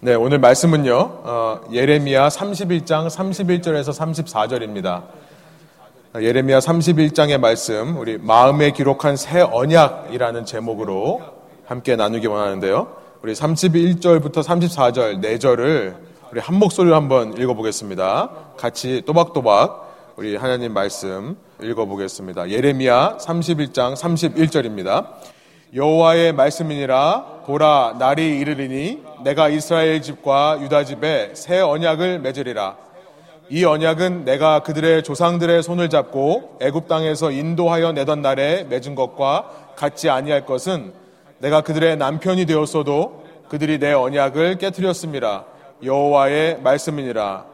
네, 오늘 말씀은요, 어, 예레미야 31장 31절에서 34절입니다. 예레미야 31장의 말씀, 우리 마음에 기록한 새 언약이라는 제목으로 함께 나누기 원하는데요. 우리 31절부터 34절, 4절을 우리 한 목소리로 한번 읽어보겠습니다. 같이 또박또박 우리 하나님 말씀 읽어보겠습니다. 예레미야 31장 31절입니다. 여호와의 말씀이니라. 보라 날이 이르리니 내가 이스라엘 집과 유다 집에 새 언약을 맺으리라. 이 언약은 내가 그들의 조상들의 손을 잡고 애굽 땅에서 인도하여 내던 날에 맺은 것과 같지 아니할 것은 내가 그들의 남편이 되었어도 그들이 내 언약을 깨뜨렸습니다. 여호와의 말씀이니라.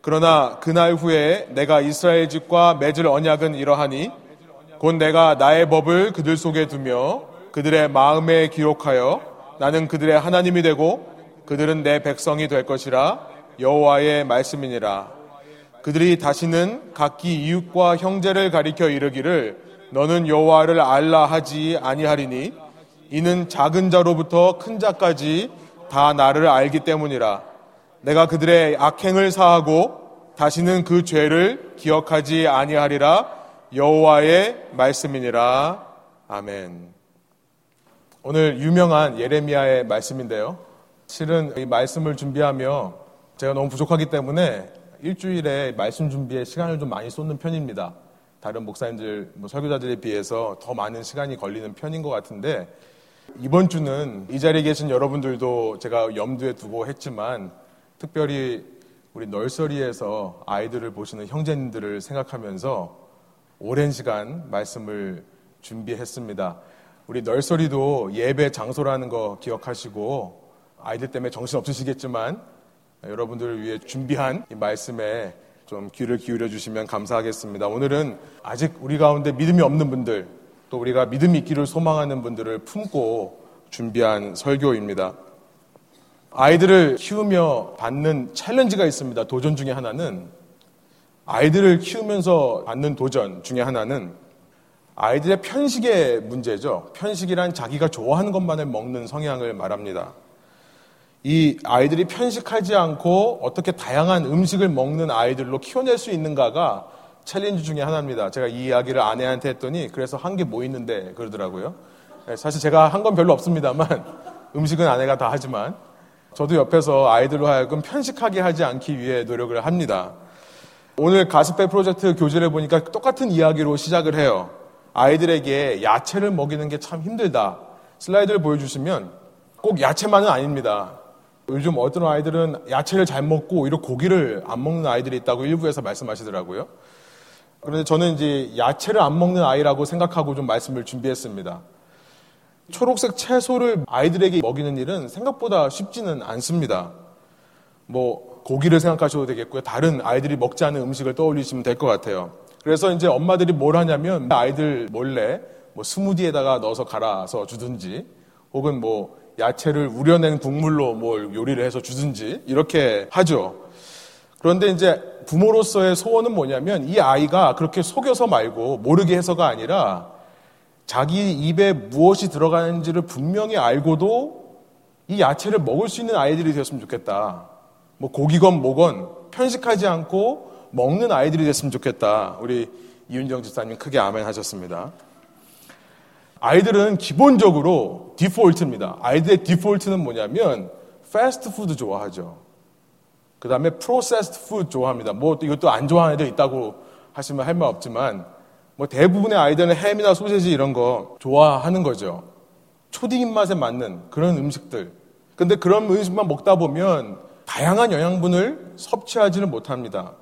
그러나 그날 후에 내가 이스라엘 집과 맺을 언약은 이러하니 곧 내가 나의 법을 그들 속에 두며 그들의 마음에 기록하여 나는 그들의 하나님이 되고 그들은 내 백성이 될 것이라 여호와의 말씀이니라. 그들이 다시는 각기 이웃과 형제를 가리켜 이르기를 너는 여호와를 알라 하지 아니하리니 이는 작은 자로부터 큰 자까지 다 나를 알기 때문이라. 내가 그들의 악행을 사하고 다시는 그 죄를 기억하지 아니하리라 여호와의 말씀이니라. 아멘. 오늘 유명한 예레미야의 말씀인데요. 실은 이 말씀을 준비하며 제가 너무 부족하기 때문에 일주일에 말씀 준비에 시간을 좀 많이 쏟는 편입니다. 다른 목사님들, 뭐 설교자들에 비해서 더 많은 시간이 걸리는 편인 것 같은데 이번 주는 이 자리에 계신 여러분들도 제가 염두에 두고 했지만 특별히 우리 널서리에서 아이들을 보시는 형제님들을 생각하면서 오랜 시간 말씀을 준비했습니다. 우리 널서리도 예배 장소라는 거 기억하시고 아이들 때문에 정신 없으시겠지만 여러분들을 위해 준비한 이 말씀에 좀 귀를 기울여 주시면 감사하겠습니다. 오늘은 아직 우리 가운데 믿음이 없는 분들 또 우리가 믿음이 있기를 소망하는 분들을 품고 준비한 설교입니다. 아이들을 키우며 받는 challenge가 있습니다. 도전 중에 하나는 아이들을 키우면서 받는 도전 중에 하나는 아이들의 편식의 문제죠. 편식이란 자기가 좋아하는 것만을 먹는 성향을 말합니다. 이 아이들이 편식하지 않고 어떻게 다양한 음식을 먹는 아이들로 키워낼 수 있는가가 challenge 중에 하나입니다. 제가 이 이야기를 아내한테 했더니 그래서 한 게 뭐 있는데 그러더라고요. 네, 사실 제가 한 건 별로 없습니다만 음식은 아내가 다 하지만 저도 옆에서 아이들로 하여금 편식하게 하지 않기 위해 노력을 합니다. 오늘 가스페 프로젝트 교재를 보니까 똑같은 이야기로 시작을 해요. 아이들에게 야채를 먹이는 게 참 힘들다. 슬라이드를 보여주시면 꼭 야채만은 아닙니다. 요즘 어떤 아이들은 야채를 잘 먹고 오히려 고기를 안 먹는 아이들이 있다고 일부에서 말씀하시더라고요. 그런데 저는 이제 야채를 안 먹는 아이라고 생각하고 좀 말씀을 준비했습니다. 초록색 채소를 아이들에게 먹이는 일은 생각보다 쉽지는 않습니다. 뭐 고기를 생각하셔도 되겠고요. 다른 아이들이 먹지 않는 음식을 떠올리시면 될 것 같아요. 그래서 이제 엄마들이 뭘 하냐면 아이들 몰래 뭐 스무디에다가 넣어서 갈아서 주든지 혹은 뭐 야채를 우려낸 국물로 뭘 요리를 해서 주든지 이렇게 하죠. 그런데 이제 부모로서의 소원은 뭐냐면 이 아이가 그렇게 속여서 말고 모르게 해서가 아니라 자기 입에 무엇이 들어가는지를 분명히 알고도 이 야채를 먹을 수 있는 아이들이 되었으면 좋겠다. 뭐 고기건 뭐건 편식하지 않고 먹는 아이들이 됐으면 좋겠다. 우리 이윤정 집사님 크게 아멘 하셨습니다. 아이들은 기본적으로 디폴트입니다. 아이들의 디폴트는 뭐냐면 패스트푸드 좋아하죠. 그 다음에 processed food 좋아합니다. 뭐 이것도 안 좋아하는 애들 있다고 하시면 할 말 없지만 뭐 대부분의 아이들은 햄이나 소세지 이런 거 좋아하는 거죠. 초딩 입맛에 맞는 그런 음식들. 근데 그런 음식만 먹다 보면 다양한 영양분을 섭취하지는 못합니다.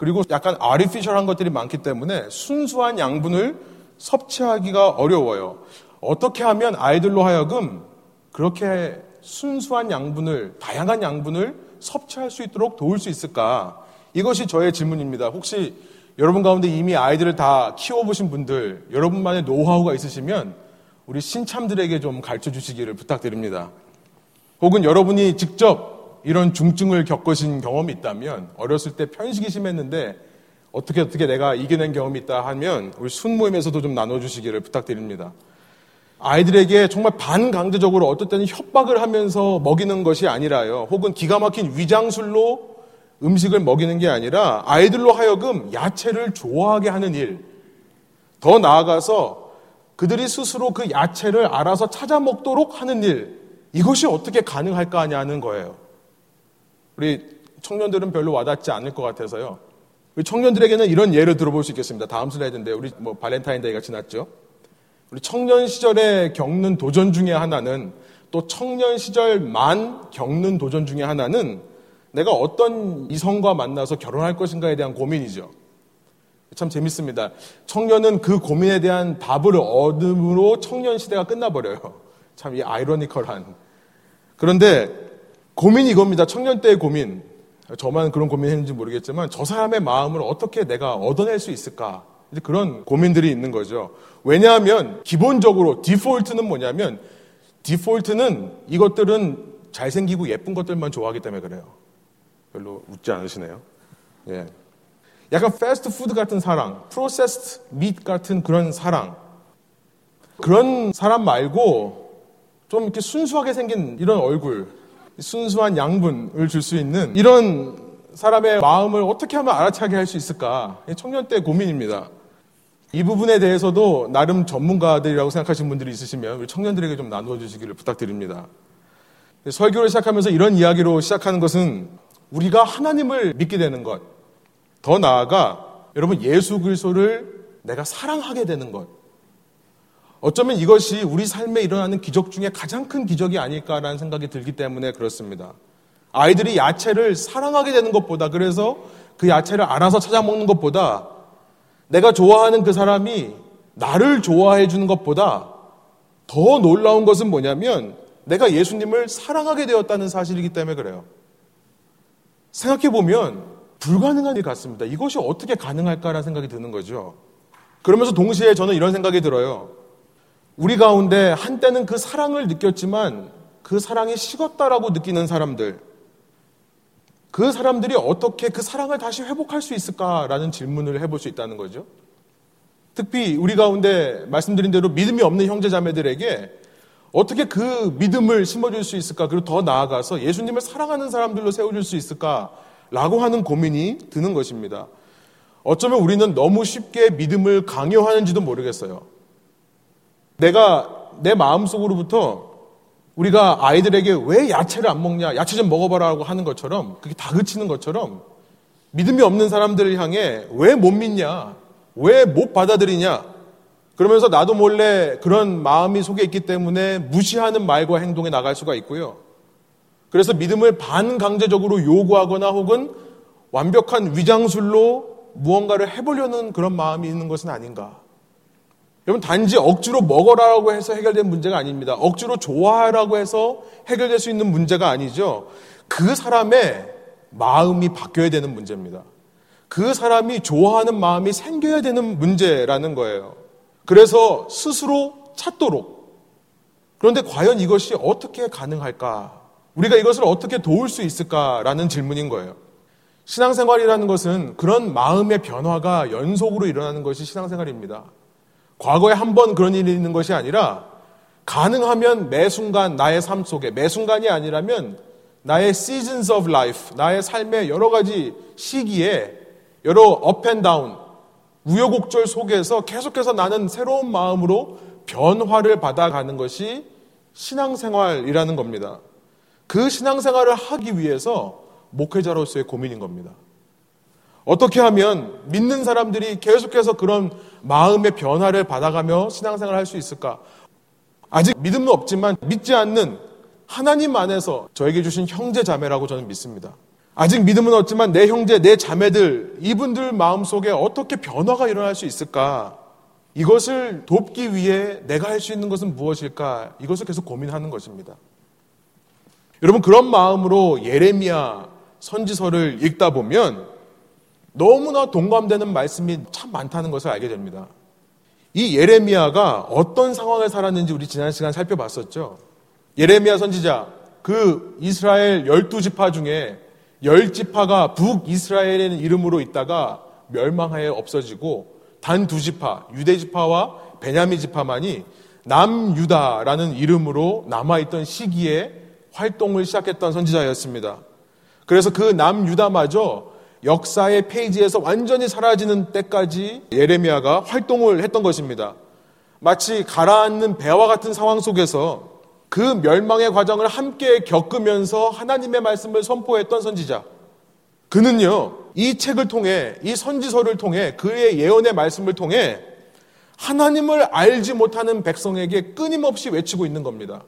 그리고 약간 artificial한 것들이 많기 때문에 순수한 양분을 섭취하기가 어려워요. 어떻게 하면 아이들로 하여금 그렇게 순수한 양분을, 다양한 양분을 섭취할 수 있도록 도울 수 있을까? 이것이 저의 질문입니다. 혹시 여러분 가운데 이미 아이들을 다 키워보신 분들, 여러분만의 노하우가 있으시면 우리 신참들에게 좀 가르쳐 주시기를 부탁드립니다. 혹은 여러분이 직접 이런 중증을 겪으신 경험이 있다면 어렸을 때 편식이 심했는데 어떻게 어떻게 내가 이겨낸 경험이 있다 하면 우리 순모임에서도 좀 나눠주시기를 부탁드립니다. 아이들에게 정말 반강제적으로 어떨 때는 협박을 하면서 먹이는 것이 아니라요. 혹은 기가 막힌 위장술로 음식을 먹이는 게 아니라 아이들로 하여금 야채를 좋아하게 하는 일. 더 나아가서 그들이 스스로 그 야채를 알아서 찾아 먹도록 하는 일. 이것이 어떻게 가능할까 하냐는 거예요. 우리 청년들은 별로 와닿지 않을 것 같아서요. 우리 청년들에게는 이런 예를 들어볼 수 있겠습니다. 다음 슬라이드인데 우리 뭐 발렌타인데이가 지났죠. 우리 청년 시절에 겪는 도전 중에 하나는 또 청년 시절만 겪는 도전 중에 하나는 내가 어떤 이성과 만나서 결혼할 것인가에 대한 고민이죠. 참 재밌습니다. 청년은 그 고민에 대한 답을 얻음으로 청년 시대가 끝나버려요. 참 이 아이러니컬한. 그런데 고민이 이겁니다. 청년 때의 고민. 저만 그런 고민했는지 모르겠지만 저 사람의 마음을 어떻게 내가 얻어낼 수 있을까? 그런 고민들이 있는 거죠. 왜냐하면 기본적으로 디폴트는 뭐냐면 디폴트는 이것들은 잘생기고 예쁜 것들만 좋아하기 때문에 그래요. 별로 웃지 않으시네요. 예. 약간 패스트푸드 같은 사랑, 프로세스트 밋 같은 그런 사랑. 그런 사람 말고 좀 이렇게 순수하게 생긴 이런 얼굴, 순수한 양분을 줄 수 있는 이런 사람의 마음을 어떻게 하면 알아차게 할 수 있을까? 청년 때 고민입니다. 이 부분에 대해서도 나름 전문가들이라고 생각하시는 분들이 있으시면 우리 청년들에게 좀 나누어 주시기를 부탁드립니다. 설교를 시작하면서 이런 이야기로 시작하는 것은 우리가 하나님을 믿게 되는 것, 더 나아가 여러분 예수 그리스도를 내가 사랑하게 되는 것. 어쩌면 이것이 우리 삶에 일어나는 기적 중에 가장 큰 기적이 아닐까라는 생각이 들기 때문에 그렇습니다. 아이들이 야채를 사랑하게 되는 것보다 그래서 그 야채를 알아서 찾아 먹는 것보다 내가 좋아하는 그 사람이 나를 좋아해 주는 것보다 더 놀라운 것은 뭐냐면 내가 예수님을 사랑하게 되었다는 사실이기 때문에 그래요. 생각해 보면 불가능한 일 같습니다. 이것이 어떻게 가능할까라는 생각이 드는 거죠. 그러면서 동시에 저는 이런 생각이 들어요. 우리 가운데 한때는 그 사랑을 느꼈지만 그 사랑이 식었다라고 느끼는 사람들, 그 사람들이 어떻게 그 사랑을 다시 회복할 수 있을까라는 질문을 해볼 수 있다는 거죠. 특히 우리 가운데 말씀드린 대로 믿음이 없는 형제 자매들에게 어떻게 그 믿음을 심어줄 수 있을까? 그리고 더 나아가서 예수님을 사랑하는 사람들로 세워줄 수 있을까? 라고 하는 고민이 드는 것입니다. 어쩌면 우리는 너무 쉽게 믿음을 강요하는지도 모르겠어요. 내가 내 마음속으로부터 우리가 아이들에게 왜 야채를 안 먹냐, 야채 좀 먹어봐라고 하는 것처럼, 그게 다그치는 것처럼, 믿음이 없는 사람들을 향해 왜 못 믿냐, 왜 못 받아들이냐, 그러면서 나도 몰래 그런 마음이 속에 있기 때문에 무시하는 말과 행동에 나갈 수가 있고요. 그래서 믿음을 반강제적으로 요구하거나 혹은 완벽한 위장술로 무언가를 해보려는 그런 마음이 있는 것은 아닌가. 여러분, 단지 억지로 먹어라라고 해서 해결된 문제가 아닙니다. 억지로 좋아하라고 해서 해결될 수 있는 문제가 아니죠. 그 사람의 마음이 바뀌어야 되는 문제입니다. 그 사람이 좋아하는 마음이 생겨야 되는 문제라는 거예요. 그래서 스스로 찾도록. 그런데 과연 이것이 어떻게 가능할까? 우리가 이것을 어떻게 도울 수 있을까라는 질문인 거예요. 신앙생활이라는 것은 그런 마음의 변화가 연속으로 일어나는 것이 신앙생활입니다. 과거에 한 번 그런 일이 있는 것이 아니라 가능하면 매 순간 나의 삶 속에 매 순간이 아니라면 나의 seasons of life, 나의 삶의 여러 가지 시기에 여러 up and down, 우여곡절 속에서 계속해서 나는 새로운 마음으로 변화를 받아가는 것이 신앙생활이라는 겁니다. 그 신앙생활을 하기 위해서 목회자로서의 고민인 겁니다. 어떻게 하면 믿는 사람들이 계속해서 그런 마음의 변화를 받아가며 신앙생활을 할 수 있을까? 아직 믿음은 없지만 믿지 않는 하나님 안에서 저에게 주신 형제 자매라고 저는 믿습니다. 아직 믿음은 없지만 내 형제, 내 자매들, 이분들 마음 속에 어떻게 변화가 일어날 수 있을까? 이것을 돕기 위해 내가 할 수 있는 것은 무엇일까? 이것을 계속 고민하는 것입니다. 여러분, 그런 마음으로 예레미야 선지서를 읽다 보면 너무나 동감되는 말씀이 참 많다는 것을 알게 됩니다. 이 예레미야가 어떤 상황을 살았는지 우리 지난 시간 살펴봤었죠. 예레미야 선지자, 그 이스라엘 열두 지파 중에 열 지파가 북이스라엘의 이름으로 있다가 멸망하여 없어지고 단 두 지파, 유대 지파와 베냐미 지파만이 남유다라는 이름으로 남아있던 시기에 활동을 시작했던 선지자였습니다. 그래서 그 남유다마저 역사의 페이지에서 완전히 사라지는 때까지 예레미야가 활동을 했던 것입니다. 마치 가라앉는 배와 같은 상황 속에서 그 멸망의 과정을 함께 겪으면서 하나님의 말씀을 선포했던 선지자. 그는요, 이 책을 통해, 이 선지서를 통해, 그의 예언의 말씀을 통해 하나님을 알지 못하는 백성에게 끊임없이 외치고 있는 겁니다.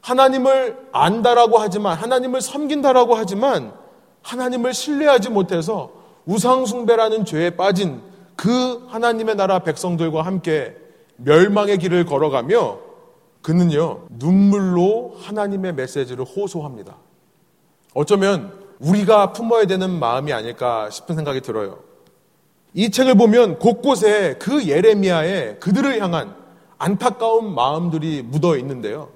하나님을 안다라고 하지만, 하나님을 섬긴다라고 하지만, 하나님을 신뢰하지 못해서 우상숭배라는 죄에 빠진 그 하나님의 나라 백성들과 함께 멸망의 길을 걸어가며 그는요, 눈물로 하나님의 메시지를 호소합니다. 어쩌면 우리가 품어야 되는 마음이 아닐까 싶은 생각이 들어요. 이 책을 보면 곳곳에 그 예레미야의 그들을 향한 안타까운 마음들이 묻어 있는데요.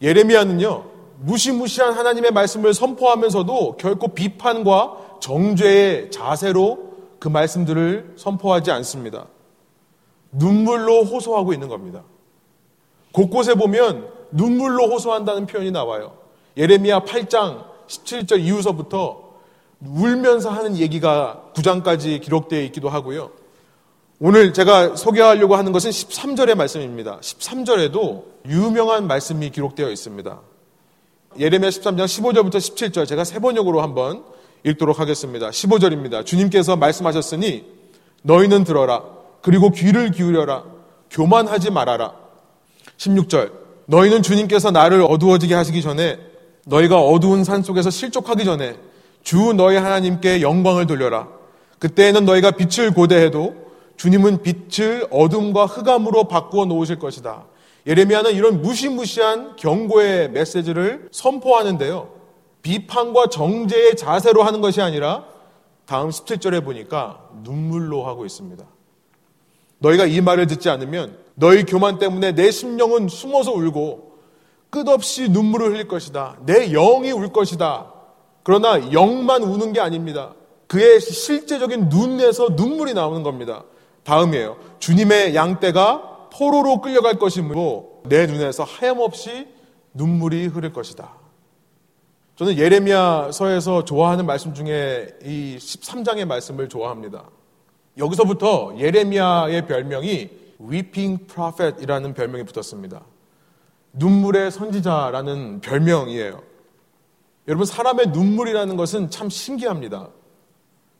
예레미야는요, 무시무시한 하나님의 말씀을 선포하면서도 결코 비판과 정죄의 자세로 그 말씀들을 선포하지 않습니다. 눈물로 호소하고 있는 겁니다. 곳곳에 보면 눈물로 호소한다는 표현이 나와요. 예레미야 8장 17절 이후서부터 울면서 하는 얘기가 9장까지 기록되어 있기도 하고요. 오늘 제가 소개하려고 하는 것은 13절의 말씀입니다. 13절에도 유명한 말씀이 기록되어 있습니다. 예레미야 13장 15절부터 17절 제가 세 번역으로 한번 읽도록 하겠습니다. 15절입니다. 주님께서 말씀하셨으니 너희는 들어라. 그리고 귀를 기울여라. 교만하지 말아라. 16절. 너희는 주님께서 나를 어두워지게 하시기 전에 너희가 어두운 산 속에서 실족하기 전에 주 너희 하나님께 영광을 돌려라. 그때에는 너희가 빛을 고대해도 주님은 빛을 어둠과 흑암으로 바꾸어 놓으실 것이다. 예레미야는 이런 무시무시한 경고의 메시지를 선포하는데요. 비판과 정죄의 자세로 하는 것이 아니라 다음 17절에 보니까 눈물로 하고 있습니다. 너희가 이 말을 듣지 않으면 너희 교만 때문에 내 심령은 숨어서 울고 끝없이 눈물을 흘릴 것이다. 내 영이 울 것이다. 그러나 영만 우는 게 아닙니다. 그의 실제적인 눈에서 눈물이 나오는 겁니다. 다음이에요. 주님의 양떼가 포로로 끌려갈 것이므로 내 눈에서 하염없이 눈물이 흐를 것이다. 저는 예레미야서에서 좋아하는 말씀 중에 이 13장의 말씀을 좋아합니다. 여기서부터 예레미야의 별명이 Weeping Prophet이라는 별명이 붙었습니다. 눈물의 선지자라는 별명이에요. 여러분 사람의 눈물이라는 것은 참 신기합니다.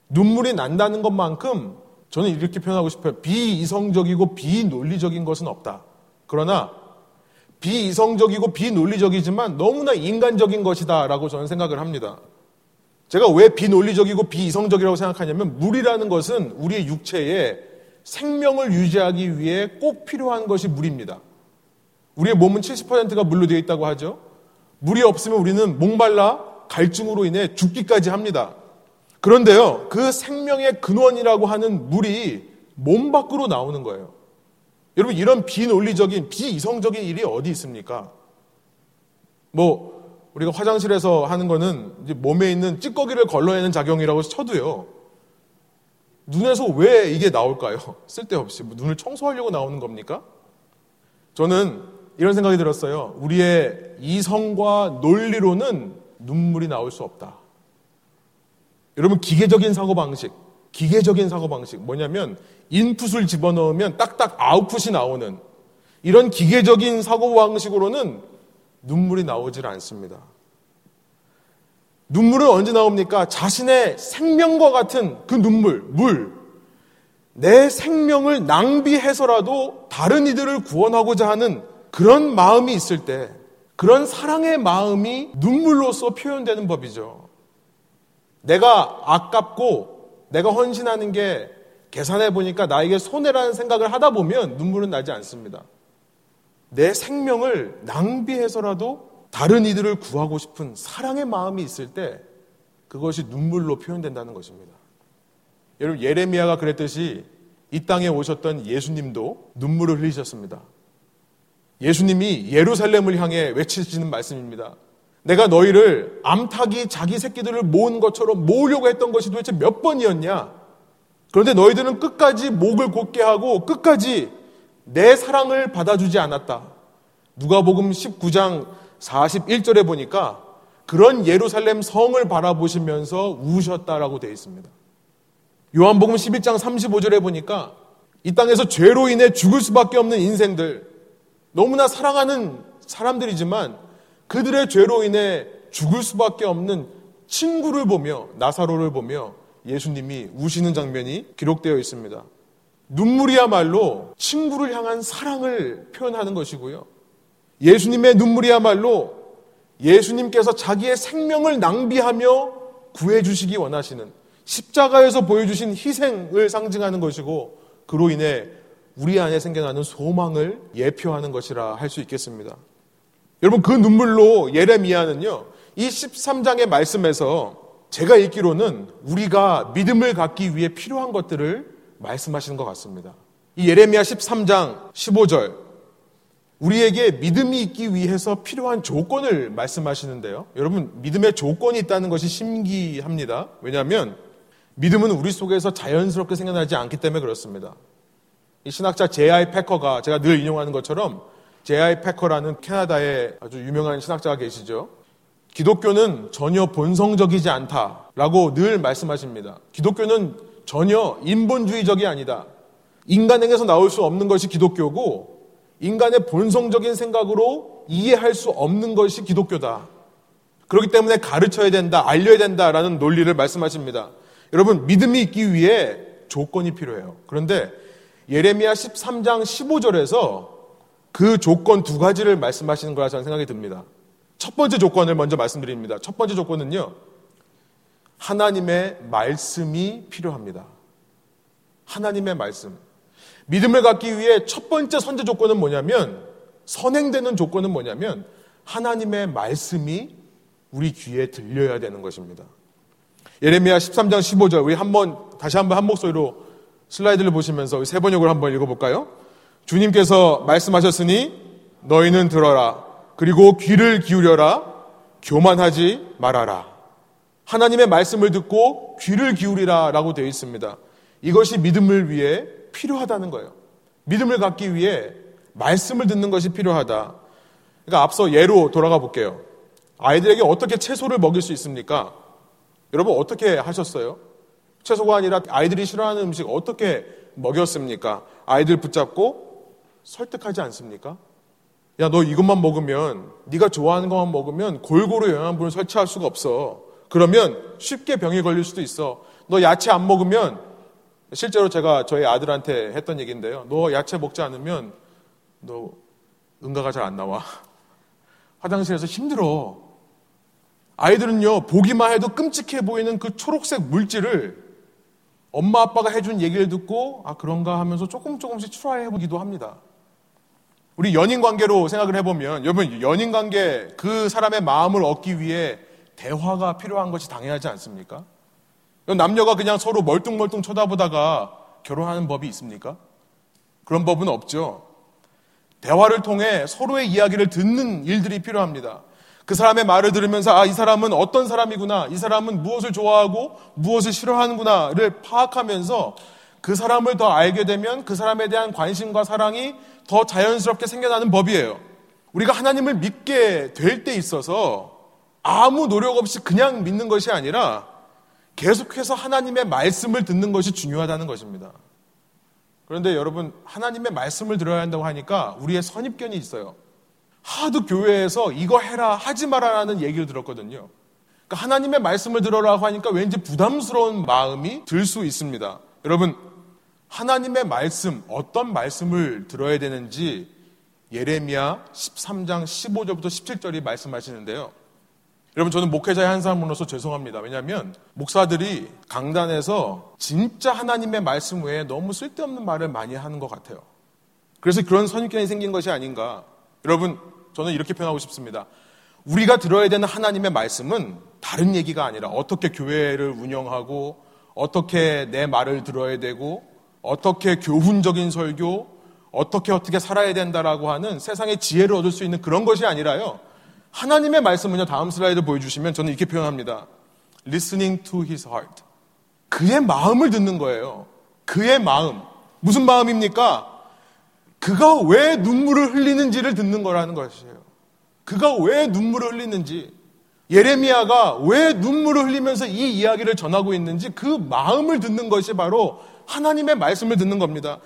눈물이 난다는 것만큼 저는 이렇게 표현하고 싶어요. 비이성적이고 비논리적인 것은 없다. 그러나 비이성적이고 비논리적이지만 너무나 인간적인 것이다라고 저는 생각을 합니다. 제가 왜 비논리적이고 비이성적이라고 생각하냐면 물이라는 것은 우리의 육체에 생명을 유지하기 위해 꼭 필요한 것이 물입니다. 우리의 몸은 70%가 물로 되어 있다고 하죠. 물이 없으면 우리는 목말라 갈증으로 인해 죽기까지 합니다. 그런데요, 그 생명의 근원이라고 하는 물이 몸 밖으로 나오는 거예요. 여러분, 이런 비논리적인, 비이성적인 일이 어디 있습니까? 뭐, 우리가 화장실에서 하는 거는 몸에 있는 찌꺼기를 걸러내는 작용이라고 쳐도요. 눈에서 왜 이게 나올까요? 쓸데없이. 뭐 눈을 청소하려고 나오는 겁니까? 저는 이런 생각이 들었어요. 우리의 이성과 논리로는 눈물이 나올 수 없다. 여러분, 기계적인 사고방식, 기계적인 사고방식, 뭐냐면, 인풋을 집어넣으면 딱딱 아웃풋이 나오는 이런 기계적인 사고방식으로는 눈물이 나오질 않습니다. 눈물은 언제 나옵니까? 자신의 생명과 같은 그 눈물, 물. 내 생명을 낭비해서라도 다른 이들을 구원하고자 하는 그런 마음이 있을 때, 그런 사랑의 마음이 눈물로서 표현되는 법이죠. 내가 아깝고 내가 헌신하는 게 계산해 보니까 나에게 손해라는 생각을 하다 보면 눈물은 나지 않습니다. 내 생명을 낭비해서라도 다른 이들을 구하고 싶은 사랑의 마음이 있을 때 그것이 눈물로 표현된다는 것입니다. 여러분 예레미야가 그랬듯이 이 땅에 오셨던 예수님도 눈물을 흘리셨습니다. 예수님이 예루살렘을 향해 외치시는 말씀입니다. 내가 너희를 암탉이 자기 새끼들을 모은 것처럼 모으려고 했던 것이 도대체 몇 번이었냐? 그런데 너희들은 끝까지 목을 곧게 하고 끝까지 내 사랑을 받아주지 않았다. 누가복음 19장 41절에 보니까 그런 예루살렘 성을 바라보시면서 우셨다라고 되어 있습니다. 요한복음 11장 35절에 보니까 이 땅에서 죄로 인해 죽을 수밖에 없는 인생들, 너무나 사랑하는 사람들이지만 그들의 죄로 인해 죽을 수밖에 없는 친구를 보며 나사로를 보며 예수님이 우시는 장면이 기록되어 있습니다. 눈물이야말로 친구를 향한 사랑을 표현하는 것이고요. 예수님의 눈물이야말로 예수님께서 자기의 생명을 낭비하며 구해주시기 원하시는 십자가에서 보여주신 희생을 상징하는 것이고 그로 인해 우리 안에 생겨나는 소망을 예표하는 것이라 할 수 있겠습니다. 여러분 그 눈물로 예레미야는요 이 13장의 말씀에서 제가 읽기로는 우리가 믿음을 갖기 위해 필요한 것들을 말씀하시는 것 같습니다. 이 예레미야 13장 15절 우리에게 믿음이 있기 위해서 필요한 조건을 말씀하시는데요. 여러분 믿음의 조건이 있다는 것이 신기합니다. 왜냐하면 믿음은 우리 속에서 자연스럽게 생겨나지 않기 때문에 그렇습니다. 이 신학자 제아이 패커가 제가 늘 인용하는 것처럼 제아이 패커라는 캐나다의 아주 유명한 신학자가 계시죠. 기독교는 전혀 본성적이지 않다라고 늘 말씀하십니다. 기독교는 전혀 인본주의적이 아니다. 인간에게서 나올 수 없는 것이 기독교고 인간의 본성적인 생각으로 이해할 수 없는 것이 기독교다. 그렇기 때문에 가르쳐야 된다, 알려야 된다라는 논리를 말씀하십니다. 여러분, 믿음이 있기 위해 조건이 필요해요. 그런데 예레미야 13장 15절에서 그 조건 두 가지를 말씀하시는 거라 저는 생각이 듭니다. 첫 번째 조건을 먼저 말씀드립니다. 첫 번째 조건은요. 하나님의 말씀이 필요합니다. 하나님의 말씀. 믿음을 갖기 위해 첫 번째 선제 조건은 뭐냐면 선행되는 조건은 뭐냐면 하나님의 말씀이 우리 귀에 들려야 되는 것입니다. 예레미야 13장 15절 우리 한번 다시 한번 한 목소리로 슬라이드를 보시면서 세 번역을 한번 읽어 볼까요? 주님께서 말씀하셨으니 너희는 들어라. 그리고 귀를 기울여라. 교만하지 말아라. 하나님의 말씀을 듣고 귀를 기울이라 라고 되어 있습니다. 이것이 믿음을 위해 필요하다는 거예요. 믿음을 갖기 위해 말씀을 듣는 것이 필요하다. 그러니까 앞서 예로 돌아가 볼게요. 아이들에게 어떻게 채소를 먹일 수 있습니까? 여러분 어떻게 하셨어요? 채소가 아니라 아이들이 싫어하는 음식 어떻게 먹였습니까? 아이들 붙잡고 설득하지 않습니까? 야, 너 이것만 먹으면 네가 좋아하는 것만 먹으면 골고루 영양분을 섭취할 수가 없어. 그러면 쉽게 병이 걸릴 수도 있어. 너 야채 안 먹으면 실제로 제가 저희 아들한테 했던 얘기인데요. 너 야채 먹지 않으면 너 응가가 잘 안 나와. 화장실에서 힘들어. 아이들은요, 보기만 해도 끔찍해 보이는 그 초록색 물질을 엄마 아빠가 해준 얘기를 듣고, 아, 그런가 하면서 조금 조금씩 try 해보기도 합니다. 우리 연인 관계로 생각을 해보면, 여러분, 연인 관계, 그 사람의 마음을 얻기 위해 대화가 필요한 것이 당연하지 않습니까? 남녀가 그냥 서로 멀뚱멀뚱 쳐다보다가 결혼하는 법이 있습니까? 그런 법은 없죠. 대화를 통해 서로의 이야기를 듣는 일들이 필요합니다. 그 사람의 말을 들으면서 아, 이 사람은 어떤 사람이구나. 이 사람은 무엇을 좋아하고 무엇을 싫어하는구나를 파악하면서 그 사람을 더 알게 되면 그 사람에 대한 관심과 사랑이 더 자연스럽게 생겨나는 법이에요. 우리가 하나님을 믿게 될 때 있어서 아무 노력 없이 그냥 믿는 것이 아니라 계속해서 하나님의 말씀을 듣는 것이 중요하다는 것입니다. 그런데 여러분, 하나님의 말씀을 들어야 한다고 하니까 우리의 선입견이 있어요. 하도 교회에서 이거 해라, 하지 마라라는 얘기를 들었거든요. 그러니까 하나님의 말씀을 들어라고 하니까 왠지 부담스러운 마음이 들 수 있습니다. 여러분, 하나님의 말씀, 어떤 말씀을 들어야 되는지 예레미야 13장 15절부터 17절이 말씀하시는데요. 여러분, 저는 목회자의 한 사람으로서 죄송합니다. 왜냐하면 목사들이 강단에서 진짜 하나님의 말씀 외에 너무 쓸데없는 말을 많이 하는 것 같아요. 그래서 그런 선입견이 생긴 것이 아닌가. 여러분, 저는 이렇게 표현하고 싶습니다. 우리가 들어야 되는 하나님의 말씀은 다른 얘기가 아니라 어떻게 교회를 운영하고 어떻게 내 말을 들어야 되고 어떻게 교훈적인 설교 어떻게 어떻게 살아야 된다라고 하는 세상의 지혜를 얻을 수 있는 그런 것이 아니라요. 하나님의 말씀은요. 다음 슬라이드 보여주시면 저는 이렇게 표현합니다. Listening to his heart. 그의 마음을 듣는 거예요. 그의 마음. 무슨 마음입니까? 그가 왜 눈물을 흘리는지를 듣는 거라는 것이에요. 그가 왜 눈물을 흘리는지, 예레미야가 왜 눈물을 흘리면서 이 이야기를 전하고 있는지 그 마음을 듣는 것이 바로 하나님의 말씀을 듣는 겁니다.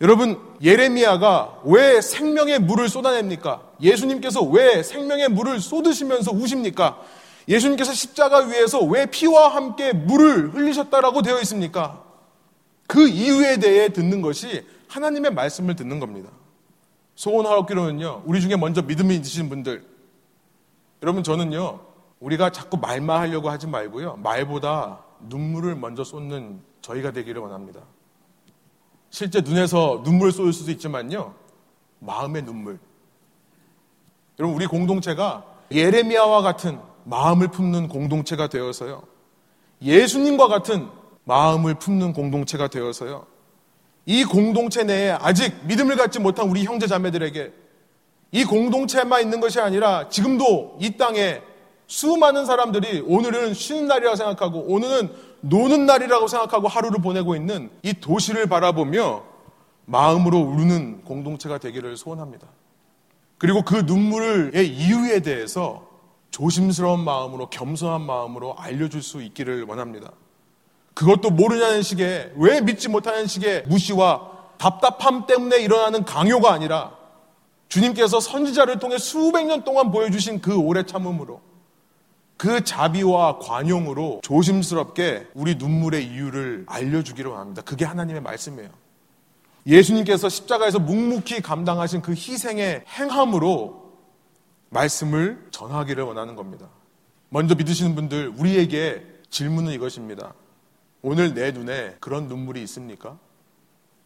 여러분, 예레미야가 왜 생명의 물을 쏟아냅니까? 예수님께서 왜 생명의 물을 쏟으시면서 우십니까? 예수님께서 십자가 위에서 왜 피와 함께 물을 흘리셨다라고 되어 있습니까? 그 이유에 대해 듣는 것이 하나님의 말씀을 듣는 겁니다. 소원하옵기로는요, 우리 중에 먼저 믿음이 있으신 분들, 여러분 저는요, 우리가 자꾸 말만 하려고 하지 말고요, 말보다 눈물을 먼저 쏟는 저희가 되기를 원합니다. 실제 눈에서 눈물 쏟을 수도 있지만요, 마음의 눈물. 여러분, 우리 공동체가 예레미야와 같은 마음을 품는 공동체가 되어서요, 예수님과 같은 마음을 품는 공동체가 되어서요, 이 공동체 내에 아직 믿음을 갖지 못한 우리 형제 자매들에게 이 공동체만 있는 것이 아니라 지금도 이 땅에 수많은 사람들이 오늘은 쉬는 날이라고 생각하고 오늘은 노는 날이라고 생각하고 하루를 보내고 있는 이 도시를 바라보며 마음으로 우는 공동체가 되기를 소원합니다. 그리고 그 눈물의 이유에 대해서 조심스러운 마음으로 겸손한 마음으로 알려줄 수 있기를 원합니다. 그것도 모르냐는 식의 왜 믿지 못하는 식의 무시와 답답함 때문에 일어나는 강요가 아니라 주님께서 선지자를 통해 수백 년 동안 보여주신 그 오래 참음으로 그 자비와 관용으로 조심스럽게 우리 눈물의 이유를 알려주기를 원합니다. 그게 하나님의 말씀이에요. 예수님께서 십자가에서 묵묵히 감당하신 그 희생의 행함으로 말씀을 전하기를 원하는 겁니다. 먼저 믿으시는 분들, 우리에게 질문은 이것입니다. 오늘 내 눈에 그런 눈물이 있습니까?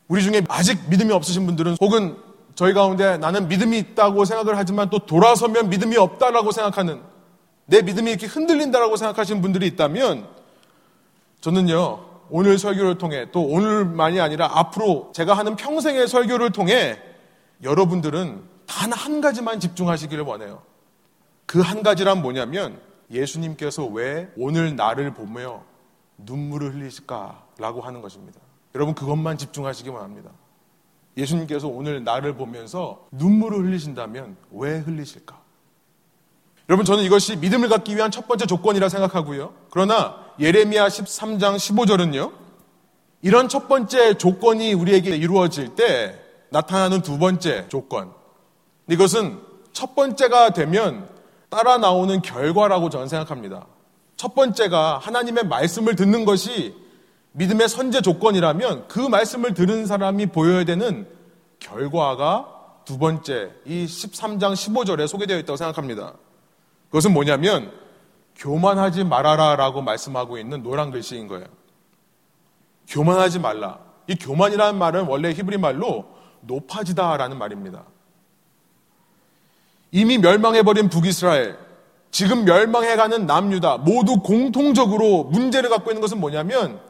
우리 중에 아직 믿음이 없으신 분들은 혹은 저희 가운데 나는 믿음이 있다고 생각을 하지만 또 돌아서면 믿음이 없다라고 생각하는 내 믿음이 이렇게 흔들린다라고 생각하시는 분들이 있다면 저는요 오늘 설교를 통해 또 오늘만이 아니라 앞으로 제가 하는 평생의 설교를 통해 여러분들은 단 한 가지만 집중하시기를 원해요. 그 한 가지란 뭐냐면 예수님께서 왜 오늘 나를 보며 눈물을 흘리실까라고 하는 것입니다. 여러분 그것만 집중하시기 바랍니다. 예수님께서 오늘 나를 보면서 눈물을 흘리신다면 왜 흘리실까? 여러분 저는 이것이 믿음을 갖기 위한 첫 번째 조건이라 생각하고요. 그러나 예레미야 13장 15절은요. 이런 첫 번째 조건이 우리에게 이루어질 때 나타나는 두 번째 조건. 이것은 첫 번째가 되면 따라 나오는 결과라고 저는 생각합니다. 첫 번째가 하나님의 말씀을 듣는 것이 믿음의 선제 조건이라면 그 말씀을 들은 사람이 보여야 되는 결과가 두 번째, 이 13장 15절에 소개되어 있다고 생각합니다. 그것은 뭐냐면, 교만하지 말아라 라고 말씀하고 있는 노란 글씨인 거예요. 교만하지 말라. 이 교만이라는 말은 원래 히브리 말로 높아지다 라는 말입니다. 이미 멸망해버린 북이스라엘, 지금 멸망해가는 남유다 모두 공통적으로 문제를 갖고 있는 것은 뭐냐면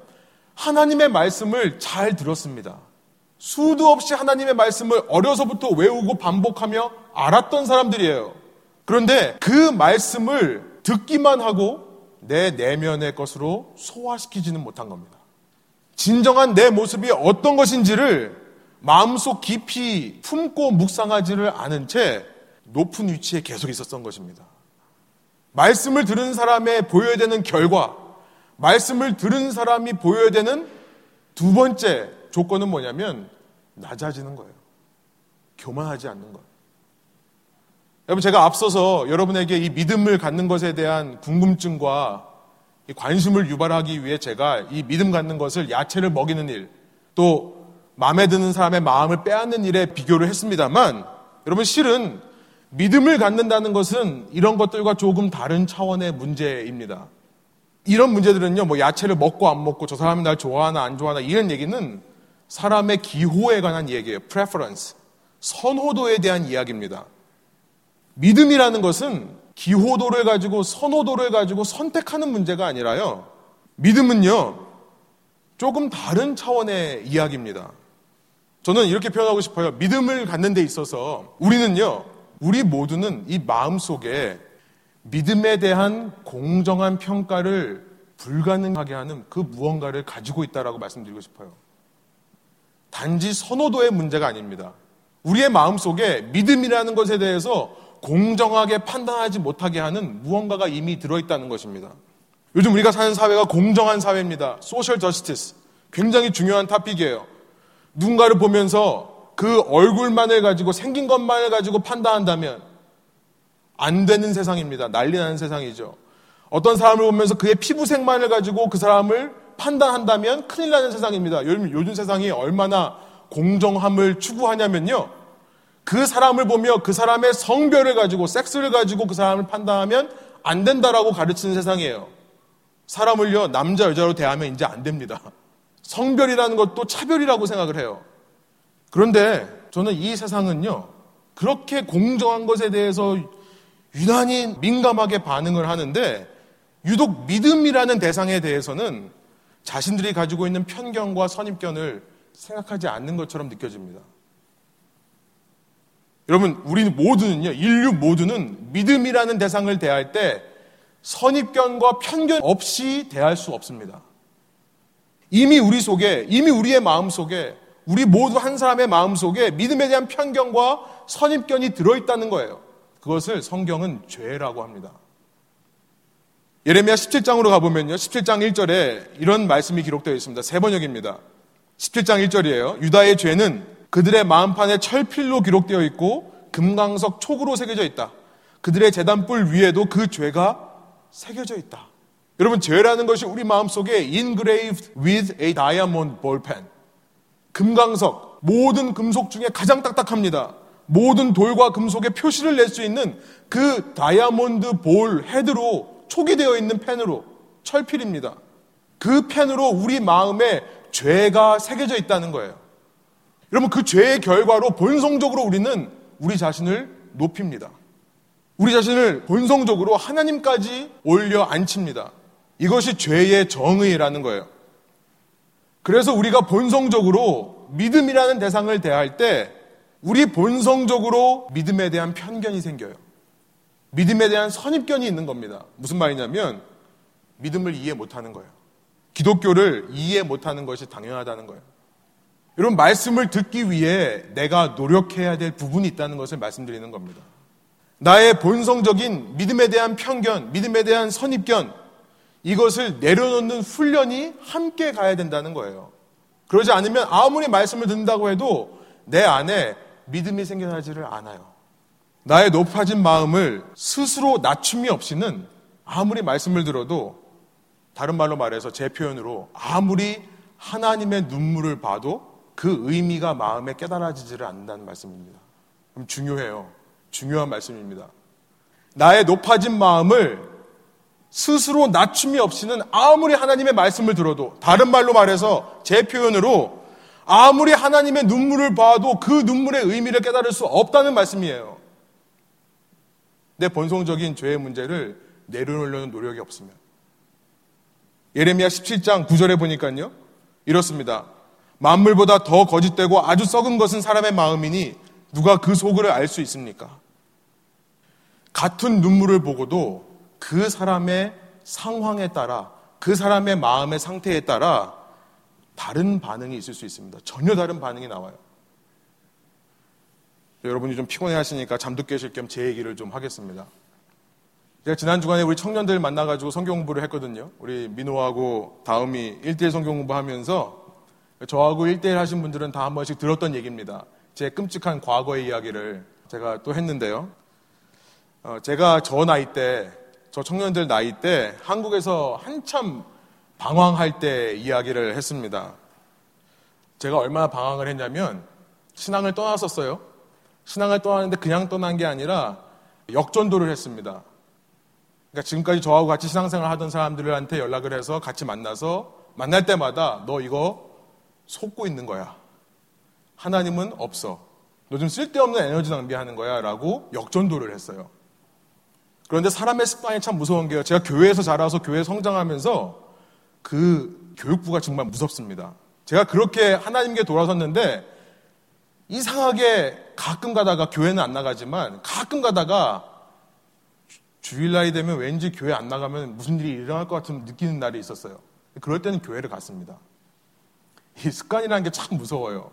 하나님의 말씀을 잘 들었습니다. 수도 없이 하나님의 말씀을 어려서부터 외우고 반복하며 알았던 사람들이에요. 그런데 그 말씀을 듣기만 하고 내 내면의 것으로 소화시키지는 못한 겁니다. 진정한 내 모습이 어떤 것인지를 마음속 깊이 품고 묵상하지를 않은 채 높은 위치에 계속 있었던 것입니다. 말씀을 들은 사람의 보여야 되는 결과, 말씀을 들은 사람이 보여야 되는 두 번째 조건은 뭐냐면 낮아지는 거예요. 교만하지 않는 것. 여러분 제가 앞서서 여러분에게 이 믿음을 갖는 것에 대한 궁금증과 관심을 유발하기 위해 제가 이 믿음 갖는 것을 야채를 먹이는 일, 또 마음에 드는 사람의 마음을 빼앗는 일에 비교를 했습니다만 여러분 실은 믿음을 갖는다는 것은 이런 것들과 조금 다른 차원의 문제입니다. 이런 문제들은요, 뭐 야채를 먹고 안 먹고 저 사람이 날 좋아하나 안 좋아하나 이런 얘기는 사람의 기호에 관한 얘기예요. preference. 선호도에 대한 이야기입니다. 믿음이라는 것은 기호도를 가지고 선호도를 가지고 선택하는 문제가 아니라요. 믿음은요, 조금 다른 차원의 이야기입니다. 저는 이렇게 표현하고 싶어요. 믿음을 갖는 데 있어서 우리는요, 우리 모두는 이 마음 속에 믿음에 대한 공정한 평가를 불가능하게 하는 그 무언가를 가지고 있다라고 말씀드리고 싶어요. 단지 선호도의 문제가 아닙니다. 우리의 마음 속에 믿음이라는 것에 대해서 공정하게 판단하지 못하게 하는 무언가가 이미 들어있다는 것입니다. 요즘 우리가 사는 사회가 공정한 사회입니다. social justice. 굉장히 중요한 topic이에요. 누군가를 보면서 그 얼굴만을 가지고 생긴 것만을 가지고 판단한다면 안 되는 세상입니다. 난리 나는 세상이죠. 어떤 사람을 보면서 그의 피부색만을 가지고 그 사람을 판단한다면 큰일 나는 세상입니다. 요즘, 요즘 세상이 얼마나 공정함을 추구하냐면요. 그 사람을 보며 그 사람의 성별을 가지고 섹스를 가지고 그 사람을 판단하면 안 된다라고 가르치는 세상이에요. 사람을요, 남자, 여자로 대하면 이제 안 됩니다. 성별이라는 것도 차별이라고 생각을 해요. 그런데 저는 이 세상은요, 그렇게 공정한 것에 대해서 유난히 민감하게 반응을 하는데, 유독 믿음이라는 대상에 대해서는 자신들이 가지고 있는 편견과 선입견을 생각하지 않는 것처럼 느껴집니다. 여러분, 우리 모두는요, 인류 모두는 믿음이라는 대상을 대할 때 선입견과 편견 없이 대할 수 없습니다. 이미 우리 속에, 이미 우리의 마음 속에, 우리 모두 한 사람의 마음 속에 믿음에 대한 편견과 선입견이 들어있다는 거예요. 그것을 성경은 죄라고 합니다. 예레미야 17장으로 가보면요. 17장 1절에 이런 말씀이 기록되어 있습니다. 세 번역입니다. 17장 1절이에요. 유다의 죄는 그들의 마음판에 철필로 기록되어 있고 금강석 촉으로 새겨져 있다. 그들의 재단불 위에도 그 죄가 새겨져 있다. 여러분 죄라는 것이 우리 마음속에 engraved with a diamond ball pen. 금강석 모든 금속 중에 가장 딱딱합니다. 모든 돌과 금속에 표시를 낼 수 있는 그 다이아몬드 볼 헤드로 촉이 되어 있는 펜으로 철필입니다. 그 펜으로 우리 마음에 죄가 새겨져 있다는 거예요. 여러분 그 죄의 결과로 본성적으로 우리는 우리 자신을 높입니다. 우리 자신을 본성적으로 하나님까지 올려 앉힙니다. 이것이 죄의 정의라는 거예요. 그래서 우리가 본성적으로 믿음이라는 대상을 대할 때 우리 본성적으로 믿음에 대한 편견이 생겨요. 믿음에 대한 선입견이 있는 겁니다. 무슨 말이냐면 믿음을 이해 못하는 거예요. 기독교를 이해 못하는 것이 당연하다는 거예요. 여러분 말씀을 듣기 위해 내가 노력해야 될 부분이 있다는 것을 말씀드리는 겁니다. 나의 본성적인 믿음에 대한 편견, 믿음에 대한 선입견, 이것을 내려놓는 훈련이 함께 가야 된다는 거예요. 그러지 않으면 아무리 말씀을 듣는다고 해도 내 안에 믿음이 생겨나지를 않아요. 나의 높아진 마음을 스스로 낮춤이 없이는 아무리 말씀을 들어도 다른 말로 말해서 제 표현으로 아무리 하나님의 눈물을 봐도 그 의미가 마음에 깨달아지지를 않는다는 말씀입니다. 그럼 중요해요. 중요한 말씀입니다. 나의 높아진 마음을 스스로 낮춤이 없이는 아무리 하나님의 말씀을 들어도 다른 말로 말해서 제 표현으로 아무리 하나님의 눈물을 봐도 그 눈물의 의미를 깨달을 수 없다는 말씀이에요. 내 본성적인 죄의 문제를 내려놓으려는 노력이 없으면. 예레미야 17장 9절에 보니까요. 이렇습니다. 만물보다 더 거짓되고 아주 썩은 것은 사람의 마음이니 누가 그 속을 알 수 있습니까? 같은 눈물을 보고도 그 사람의 상황에 따라 그 사람의 마음의 상태에 따라 다른 반응이 있을 수 있습니다. 전혀 다른 반응이 나와요. 여러분이 좀 피곤해 하시니까 잠도 깨실 겸 제 얘기를 좀 하겠습니다. 제가 지난 주간에 우리 청년들 만나가지고 성경 공부를 했거든요. 우리 민호하고 다음이 1대1 성경 공부하면서 저하고 1대1 하신 분들은 다 한 번씩 들었던 얘기입니다. 제 끔찍한 과거의 이야기를 제가 또 했는데요. 어, 제가 저 나이 때, 저 청년들 나이 때 한국에서 한참 방황할 때 이야기를 했습니다. 제가 얼마나 방황을 했냐면 신앙을 떠났었어요. 신앙을 떠나는데 그냥 떠난 게 아니라 역전도를 했습니다. 그러니까 지금까지 저하고 같이 신앙생활 하던 사람들한테 연락을 해서 같이 만나서 만날 때마다 너 이거 속고 있는 거야. 하나님은 없어. 너 좀 쓸데없는 에너지 낭비하는 거야. 라고 역전도를 했어요. 그런데 사람의 습관이 참 무서운 게요. 제가 교회에서 자라서 교회 성장하면서 그 교육부가 정말 무섭습니다. 제가 그렇게 하나님께 돌아섰는데 이상하게 가끔 가다가 교회는 안 나가지만 가끔 가다가 주일날이 되면 왠지 교회 안 나가면 무슨 일이 일어날 것 같은 느끼는 날이 있었어요. 그럴 때는 교회를 갔습니다. 이 습관이라는 게 참 무서워요.